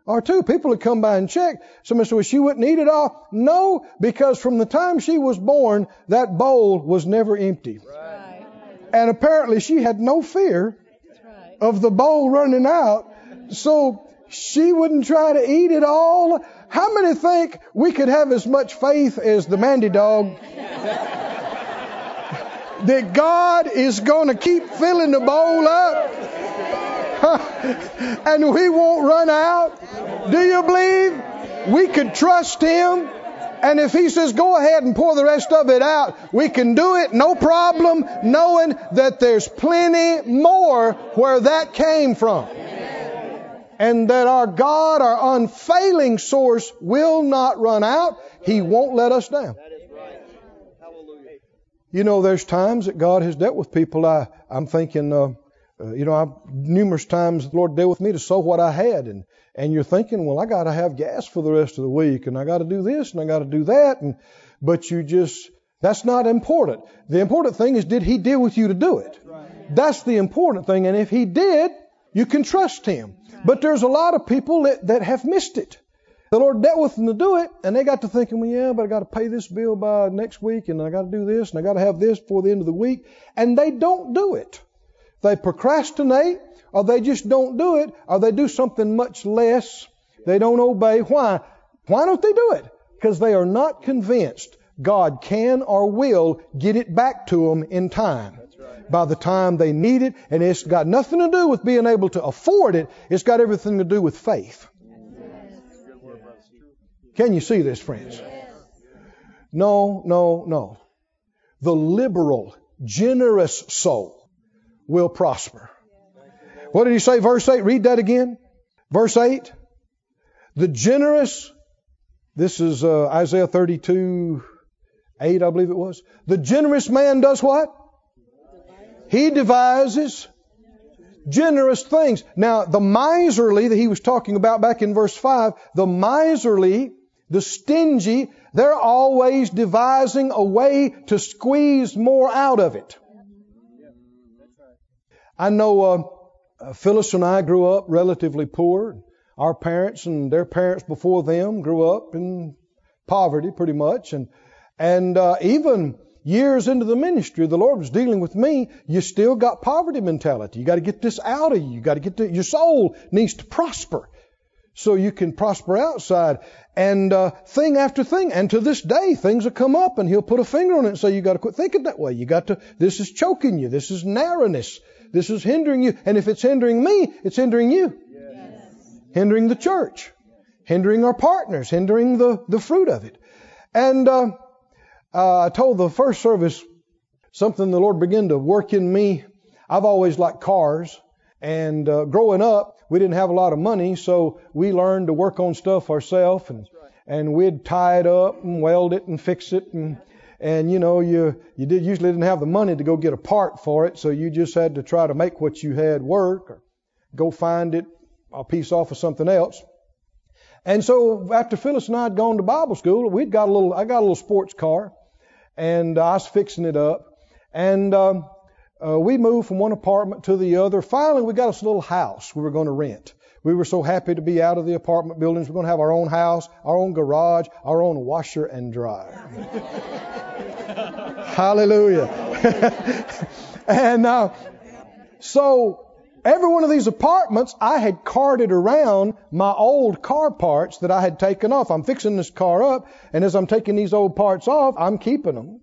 or two. People would come by and check. Somebody said, well, she wouldn't eat it all. No, because from the time she was born, that bowl was never empty. Right. And apparently she had no fear right. of the bowl running out. So she wouldn't try to eat it all. How many think we could have as much faith as the Mandy dog? (laughs) that God is going to keep filling the bowl up (laughs) and we won't run out? Do you believe we could trust Him? And if He says, go ahead and pour the rest of it out, we can do it, no problem, knowing that there's plenty more where that came from. And that our God, our unfailing source, will not run out. He won't let us down. You know, there's times that God has dealt with people. I, I'm thinking, uh, uh, you know, I've numerous times the Lord dealt with me to sow what I had, and and you're thinking, well, I got to have gas for the rest of the week, and I got to do this, and I got to do that, and but you just that's not important. The important thing is, did He deal with you to do it? That's the important thing, and if He did, you can trust Him. But there's a lot of people that, that have missed it. The Lord dealt with them to do it, and they got to thinking, well, yeah, but I got to pay this bill by next week, and I got to do this, and I got to have this before the end of the week, and they don't do it. They procrastinate, or they just don't do it, or they do something much less. They don't obey. Why? Why don't they do it? Because they are not convinced God can or will get it back to them in time. By the time they need it, and it's got nothing to do with being able to afford it, it's got everything to do with faith. Can you see this, friends? No, no, no. The liberal, generous soul will prosper. What did he say? Verse 8. Read that again. Verse 8. The generous, this is uh, Isaiah 32, 8, I believe it was. The generous man does what? He devises generous things. Now, the miserly that he was talking about back in verse 5, the miserly, the stingy, they're always devising a way to squeeze more out of it. I know uh, uh, Phyllis and I grew up relatively poor. Our parents and their parents before them grew up in poverty pretty much. And, and uh, even years into the ministry, the Lord was dealing with me. You still got poverty mentality. You got to get this out of you. You got to get your soul needs to prosper so you can prosper outside. And uh, thing after thing, and to this day, things will come up, and He'll put a finger on it and say, "You got to quit thinking that way. You got to. This is choking you. This is narrowness. This is hindering you. And if it's hindering me, it's hindering you. Yes. Hindering the church. Hindering our partners. Hindering the, the fruit of it. And uh, uh, I told the first service something the Lord began to work in me. I've always liked cars. And uh, growing up, we didn't have a lot of money, so we learned to work on stuff ourselves. And, and we'd tie it up and weld it and fix it and and you know you you did usually didn't have the money to go get a part for it, so you just had to try to make what you had work or go find it a piece off of something else. And so after Phyllis and I had gone to Bible school, we'd got a little, I got a little sports car and I was fixing it up. And um, uh, we moved from one apartment to the other. Finally, we got us a little house we were going to rent. We were so happy to be out of the apartment buildings. We're going to have our own house, our own garage, our own washer and dryer. (laughs) Hallelujah. (laughs) and uh, so every one of these apartments, I had carted around my old car parts that I had taken off. I'm fixing this car up, and as I'm taking these old parts off, I'm keeping them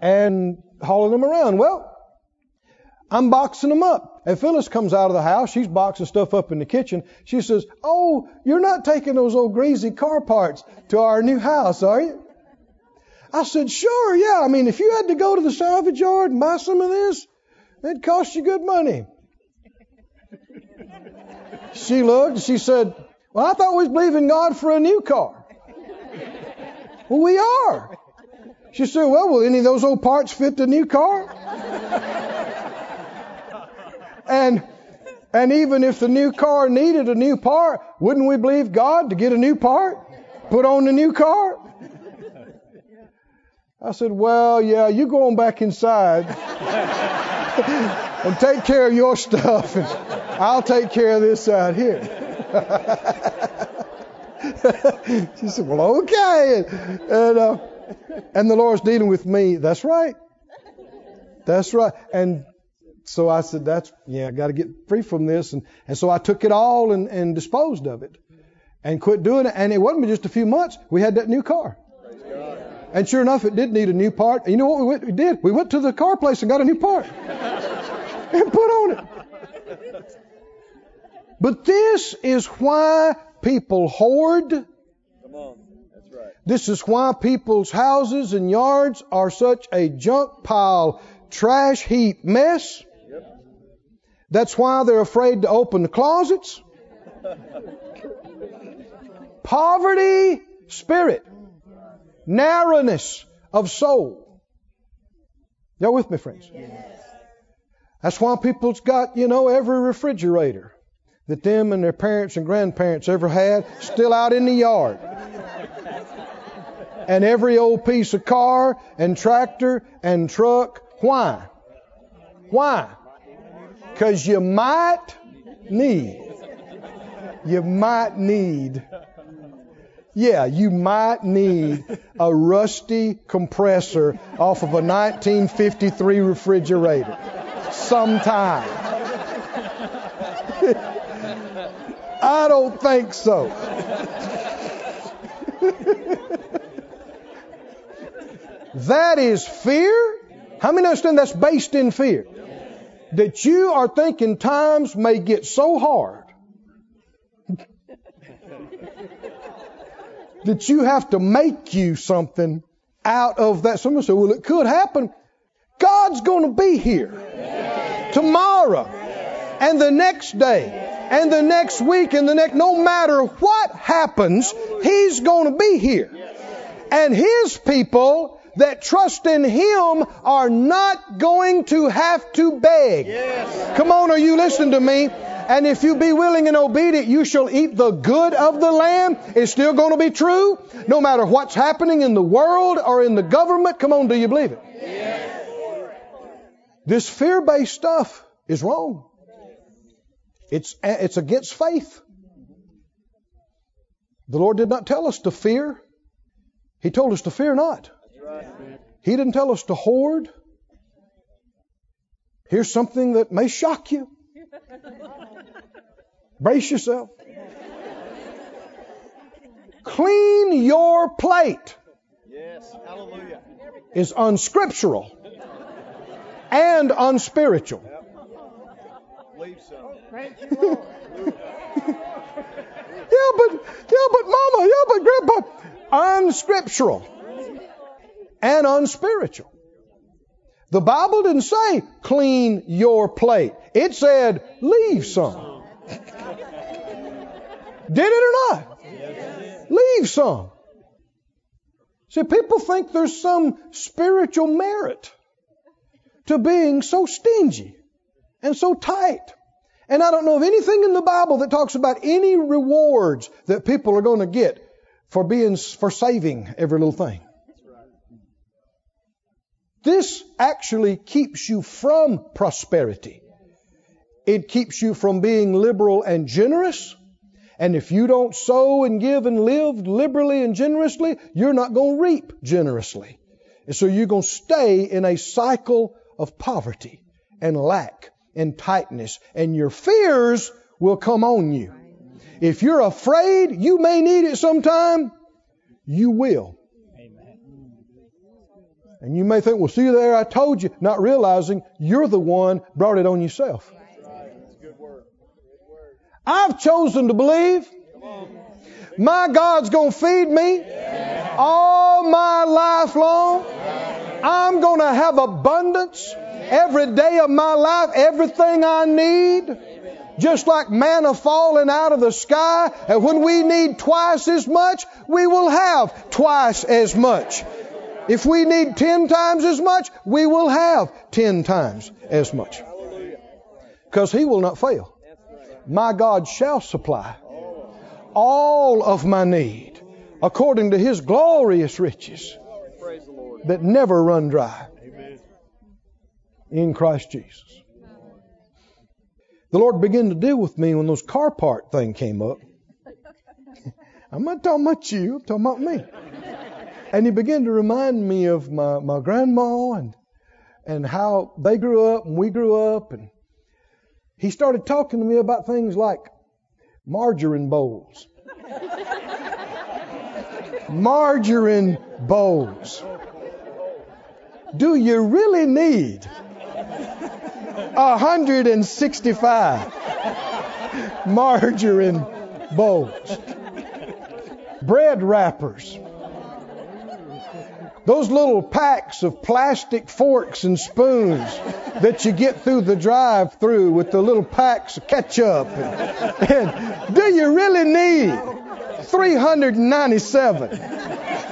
and hauling them around. Well, I'm boxing them up. And Phyllis comes out of the house. She's boxing stuff up in the kitchen. She says, Oh, you're not taking those old greasy car parts to our new house, are you? I said, Sure, yeah. I mean, if you had to go to the salvage yard and buy some of this, it'd cost you good money. (laughs) She looked, she said, Well, I thought we was believing God for a new car. (laughs) Well, we are. She said, Well, will any of those old parts fit the new car? (laughs) And and even if the new car needed a new part, wouldn't we believe God to get a new part? Put on the new car? I said, Well, yeah, you go on back inside and take care of your stuff, and I'll take care of this side here. (laughs) she said, Well, okay. And, and, uh, and the Lord's dealing with me. That's right. That's right. And so I said, that's, yeah, I got to get free from this. And, and so I took it all and, and disposed of it and quit doing it. And it wasn't just a few months. We had that new car. And sure enough, it did need a new part. And you know what we, went, we did? We went to the car place and got a new part (laughs) and put on it. But this is why people hoard. Come on. That's right. This is why people's houses and yards are such a junk pile, trash heap mess. That's why they're afraid to open the closets. Poverty, spirit, narrowness of soul. Y'all with me, friends? That's why people's got, you know, every refrigerator that them and their parents and grandparents ever had still out in the yard. And every old piece of car and tractor and truck. Why? Why? Because you might need. You might need. Yeah, you might need a rusty compressor off of a 1953 refrigerator sometime. (laughs) I don't think so. (laughs) that is fear. How many understand that's based in fear? That you are thinking times may get so hard (laughs) that you have to make you something out of that. Someone said, well, it could happen. God's going to be here tomorrow and the next day and the next week and the next, no matter what happens, He's going to be here. And His people that trust in Him are not going to have to beg. Yes. Come on, are you listening to me? And if you be willing and obedient, you shall eat the good of the land. It's still going to be true, no matter what's happening in the world or in the government. Come on, do you believe it? Yes. This fear-based stuff is wrong. It's, it's against faith. The Lord did not tell us to fear. He told us to fear not. He didn't tell us to hoard. Here's something that may shock you. Brace yourself. Clean your plate. Yes. Hallelujah. Is unscriptural and unspiritual. Leave some. (laughs) yeah, but yeah, but mama, yeah, but grandpa, unscriptural and unspiritual. The Bible didn't say clean your plate. It said leave some. Did it or not? Leave some. See, people think there's some spiritual merit to being so stingy and so tight And I don't know of anything in the Bible that talks about any rewards that people are going to get for being for saving every little thing. This actually keeps you from prosperity. It keeps you from being liberal and generous. And if you don't sow and give and live liberally and generously, you're not going to reap generously. And so you're going to stay in a cycle of poverty and lack and tightness, and your fears will come on you. If you're afraid you may need it sometime, you will. And you may think, well, see there, I told you, not realizing you're the one brought it on yourself. I've chosen to believe my God's going to feed me all my life long. I'm going to have abundance every day of my life, everything I need. Just like manna falling out of the sky, and when we need twice as much, we will have twice as much. If we need ten times as much, we will have ten times as much. Because He will not fail. My God shall supply all of my need according to His glorious riches that never run dry in Christ Jesus. The Lord began to deal with me when those car part thing came up. (laughs) I'm not talking about you, I'm talking about me. And he began to remind me of my, my grandma and and how they grew up and we grew up and he started talking to me about things like margarine bowls. (laughs) margarine bowls. Do you really need 165 margarine bowls? Bread wrappers. Those little packs of plastic forks and spoons that you get through the drive through with the little packs of ketchup. And, and do you really need 397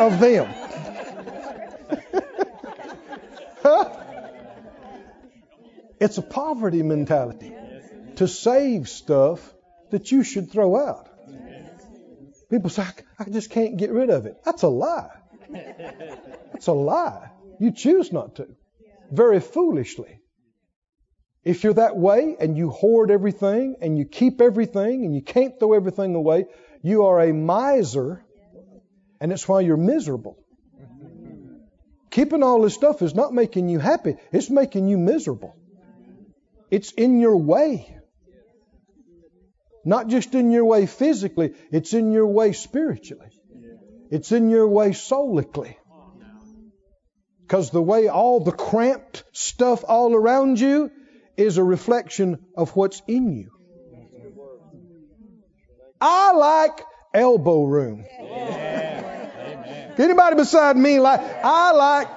of them? (laughs) huh? It's a poverty mentality to save stuff that you should throw out. People say, I just can't get rid of it. That's a lie. That's a lie. You choose not to. Very foolishly. If you're that way and you hoard everything and you keep everything and you can't throw everything away, you are a miser and it's why you're miserable. Keeping all this stuff is not making you happy, it's making you miserable. It's in your way. Not just in your way physically, it's in your way spiritually. It's in your way soulically. Because the way all the cramped stuff all around you is a reflection of what's in you. I like elbow room. Anybody beside me like I like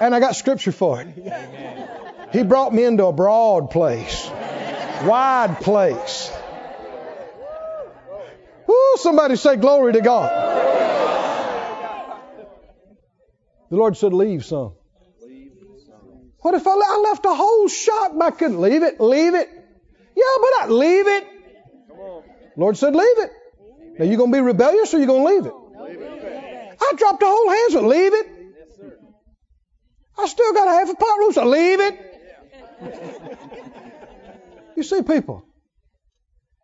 and I got scripture for it. He brought me into a broad place, wide place. Woo, somebody say glory to God. The Lord said, leave some. What if I, I left a whole shot I couldn't leave it? Leave it. Yeah, but I leave it. Lord said, leave it. Now you going to be rebellious or you going to leave it? I dropped a whole handful. Leave it. I still got a half a pot roast. So leave it. (laughs) You see, people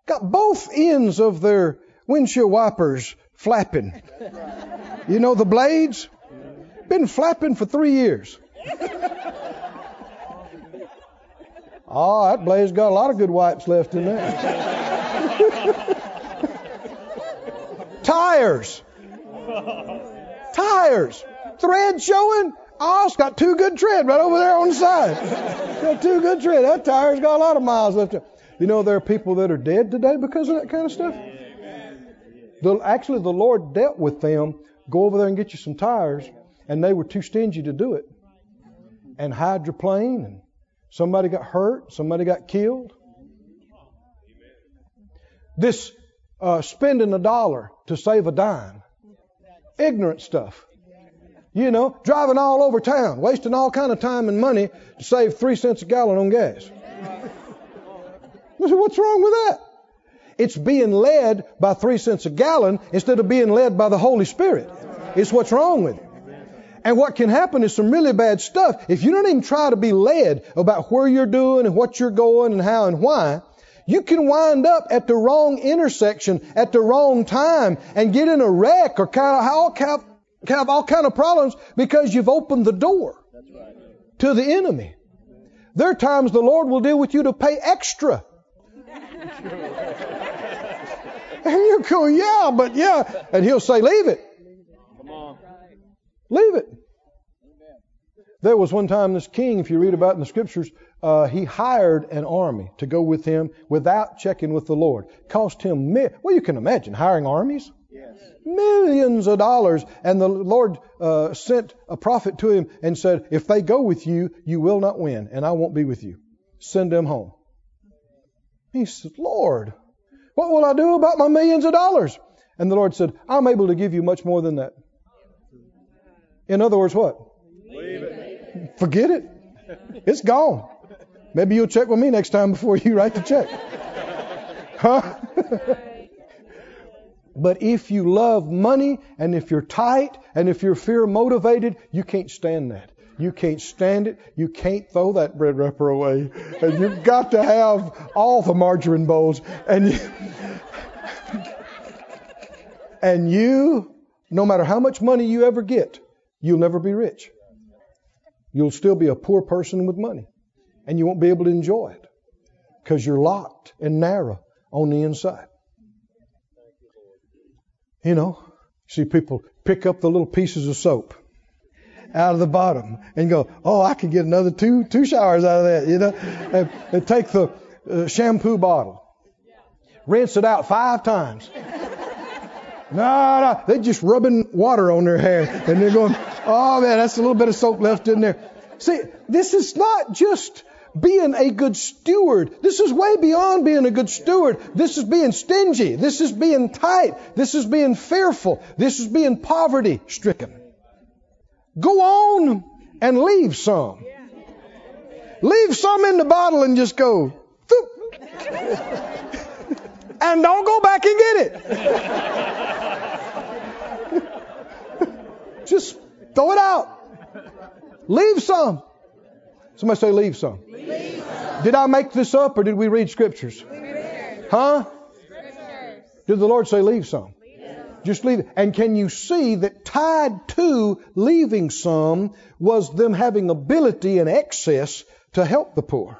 got both ends of their windshield wipers flapping. You know the blades? Been flapping for three years. (laughs) Oh, that blade's got a lot of good wipes left in there. (laughs) Tires. Tires. Thread showing. Oh, it's got two good tread right over there on the side. got two good tread. That tire's got a lot of miles left. You know there are people that are dead today because of that kind of stuff. The, actually, the Lord dealt with them. Go over there and get you some tires, and they were too stingy to do it. And hydroplane, and somebody got hurt, somebody got killed. This uh, spending a dollar to save a dime, ignorant stuff. You know, driving all over town, wasting all kind of time and money to save three cents a gallon on gas. What's wrong with that? It's being led by three cents a gallon instead of being led by the Holy Spirit. It's what's wrong with it. And what can happen is some really bad stuff. If you don't even try to be led about where you're doing and what you're going and how and why, you can wind up at the wrong intersection at the wrong time and get in a wreck or kind of all of, have all kind of problems because you've opened the door to the enemy. There are times the Lord will deal with you to pay extra. (laughs) and you go, yeah, but yeah. And he'll say, leave it. Leave it. There was one time this king, if you read about in the scriptures, uh, he hired an army to go with him without checking with the Lord. Cost him, mi- well, you can imagine hiring armies. Yes. Millions of dollars. And the Lord uh, sent a prophet to him and said, If they go with you, you will not win, and I won't be with you. Send them home. He said, Lord, what will I do about my millions of dollars? And the Lord said, I'm able to give you much more than that. In other words, what? It. Forget it. It's gone. Maybe you'll check with me next time before you write the check. Huh? (laughs) but if you love money and if you're tight and if you're fear motivated, you can't stand that. You can't stand it. You can't throw that bread wrapper away. And you've got to have all the margarine bowls. And you, and you, no matter how much money you ever get, you'll never be rich. You'll still be a poor person with money. And you won't be able to enjoy it because you're locked and narrow on the inside. You know, see people pick up the little pieces of soap out of the bottom and go, oh, I could get another two two showers out of that, you know. And, and take the uh, shampoo bottle, rinse it out five times. (laughs) No, no, they're just rubbing water on their hair and they're going, oh man, that's a little bit of soap left in there. See, this is not just being a good steward. This is way beyond being a good steward. This is being stingy. This is being tight. This is being fearful. This is being poverty stricken. Go on and leave some. Leave some in the bottle and just go, (laughs) and don't go back and get it. (laughs) just throw it out. Leave some. Somebody say, leave some. Leave some. Did I make this up or did we read scriptures? Scriptures. Huh? Scriptures. Did the Lord say, leave some? Just leave it. And can you see that tied to leaving some was them having ability and excess to help the poor?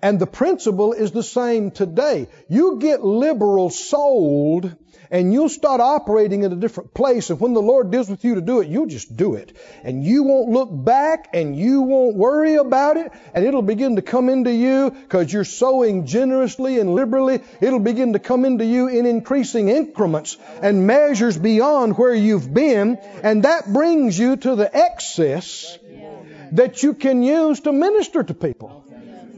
And the principle is the same today. You get liberal sold and you'll start operating in a different place. And when the Lord deals with you to do it, you'll just do it. And you won't look back and you won't worry about it. And it'll begin to come into you because you're sowing generously and liberally. It'll begin to come into you in increasing increments and measures beyond where you've been. And that brings you to the excess that you can use to minister to people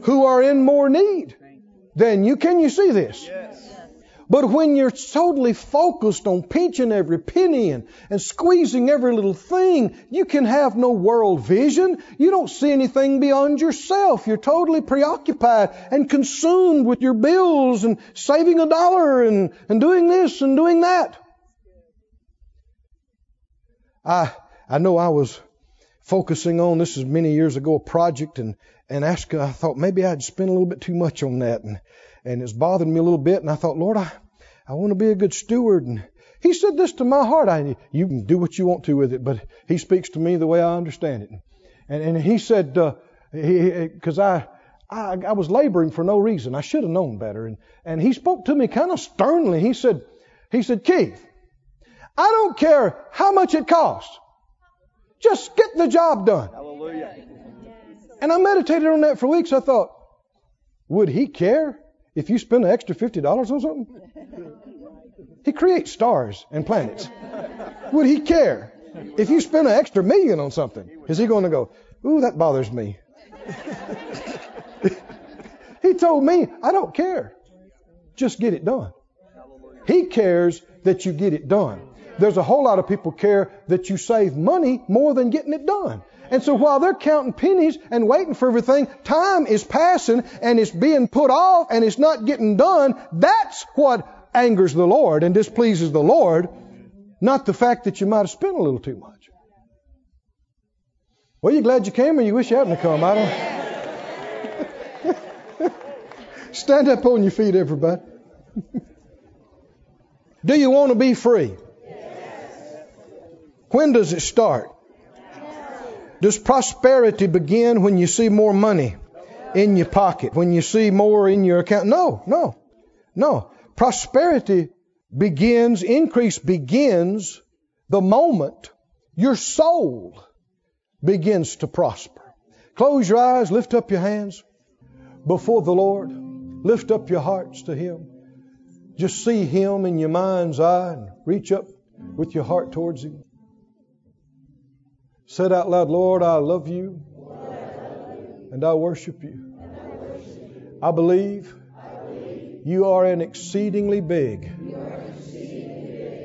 who are in more need than you. Can you see this? But when you're totally focused on pinching every penny and, and squeezing every little thing, you can have no world vision. You don't see anything beyond yourself. You're totally preoccupied and consumed with your bills and saving a dollar and, and doing this and doing that. I, I know I was focusing on, this is many years ago, a project and, and asked, I thought maybe I'd spend a little bit too much on that. And, and it's bothered me a little bit. And I thought, Lord, I, I want to be a good steward. And he said this to my heart. I, you can do what you want to with it, but he speaks to me the way I understand it. And, and he said, uh, because I, I, I was laboring for no reason. I should have known better. And, and he spoke to me kind of sternly. He said, he said, Keith, I don't care how much it costs. Just get the job done. Hallelujah. And I meditated on that for weeks. I thought, would he care if you spend an extra $50 on something? (laughs) He creates stars and planets. (laughs) Would he care if you spend an extra million on something? Is he going to go, ooh, that bothers me? (laughs) he told me, I don't care. Just get it done. He cares that you get it done. There's a whole lot of people care that you save money more than getting it done. And so while they're counting pennies and waiting for everything, time is passing and it's being put off and it's not getting done. That's what angers the Lord and displeases the Lord, not the fact that you might have spent a little too much. Well, you glad you came or you wish you hadn't come? I don't. (laughs) Stand up on your feet, everybody. (laughs) Do you want to be free? When does it start? Does prosperity begin when you see more money in your pocket, when you see more in your account? No, no, no. Prosperity begins, increase begins the moment your soul begins to prosper. Close your eyes, lift up your hands before the Lord, lift up your hearts to Him. Just see Him in your mind's eye and reach up with your heart towards Him. Said out loud, Lord, I love you and I worship you. I believe you are an exceedingly big,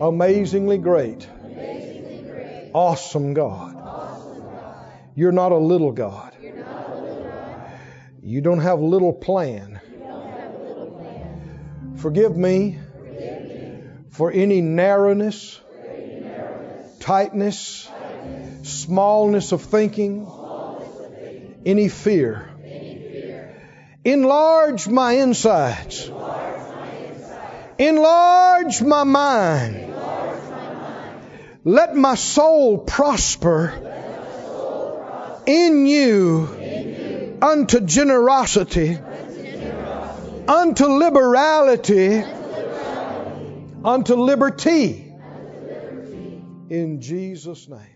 amazingly great, awesome God. You're not a little God. You don't have a little plan. Forgive me for any narrowness, tightness, smallness of thinking, any fear. Enlarge my insides. Enlarge my mind. Let my soul prosper in you unto generosity, unto liberality, unto liberty. In Jesus' name.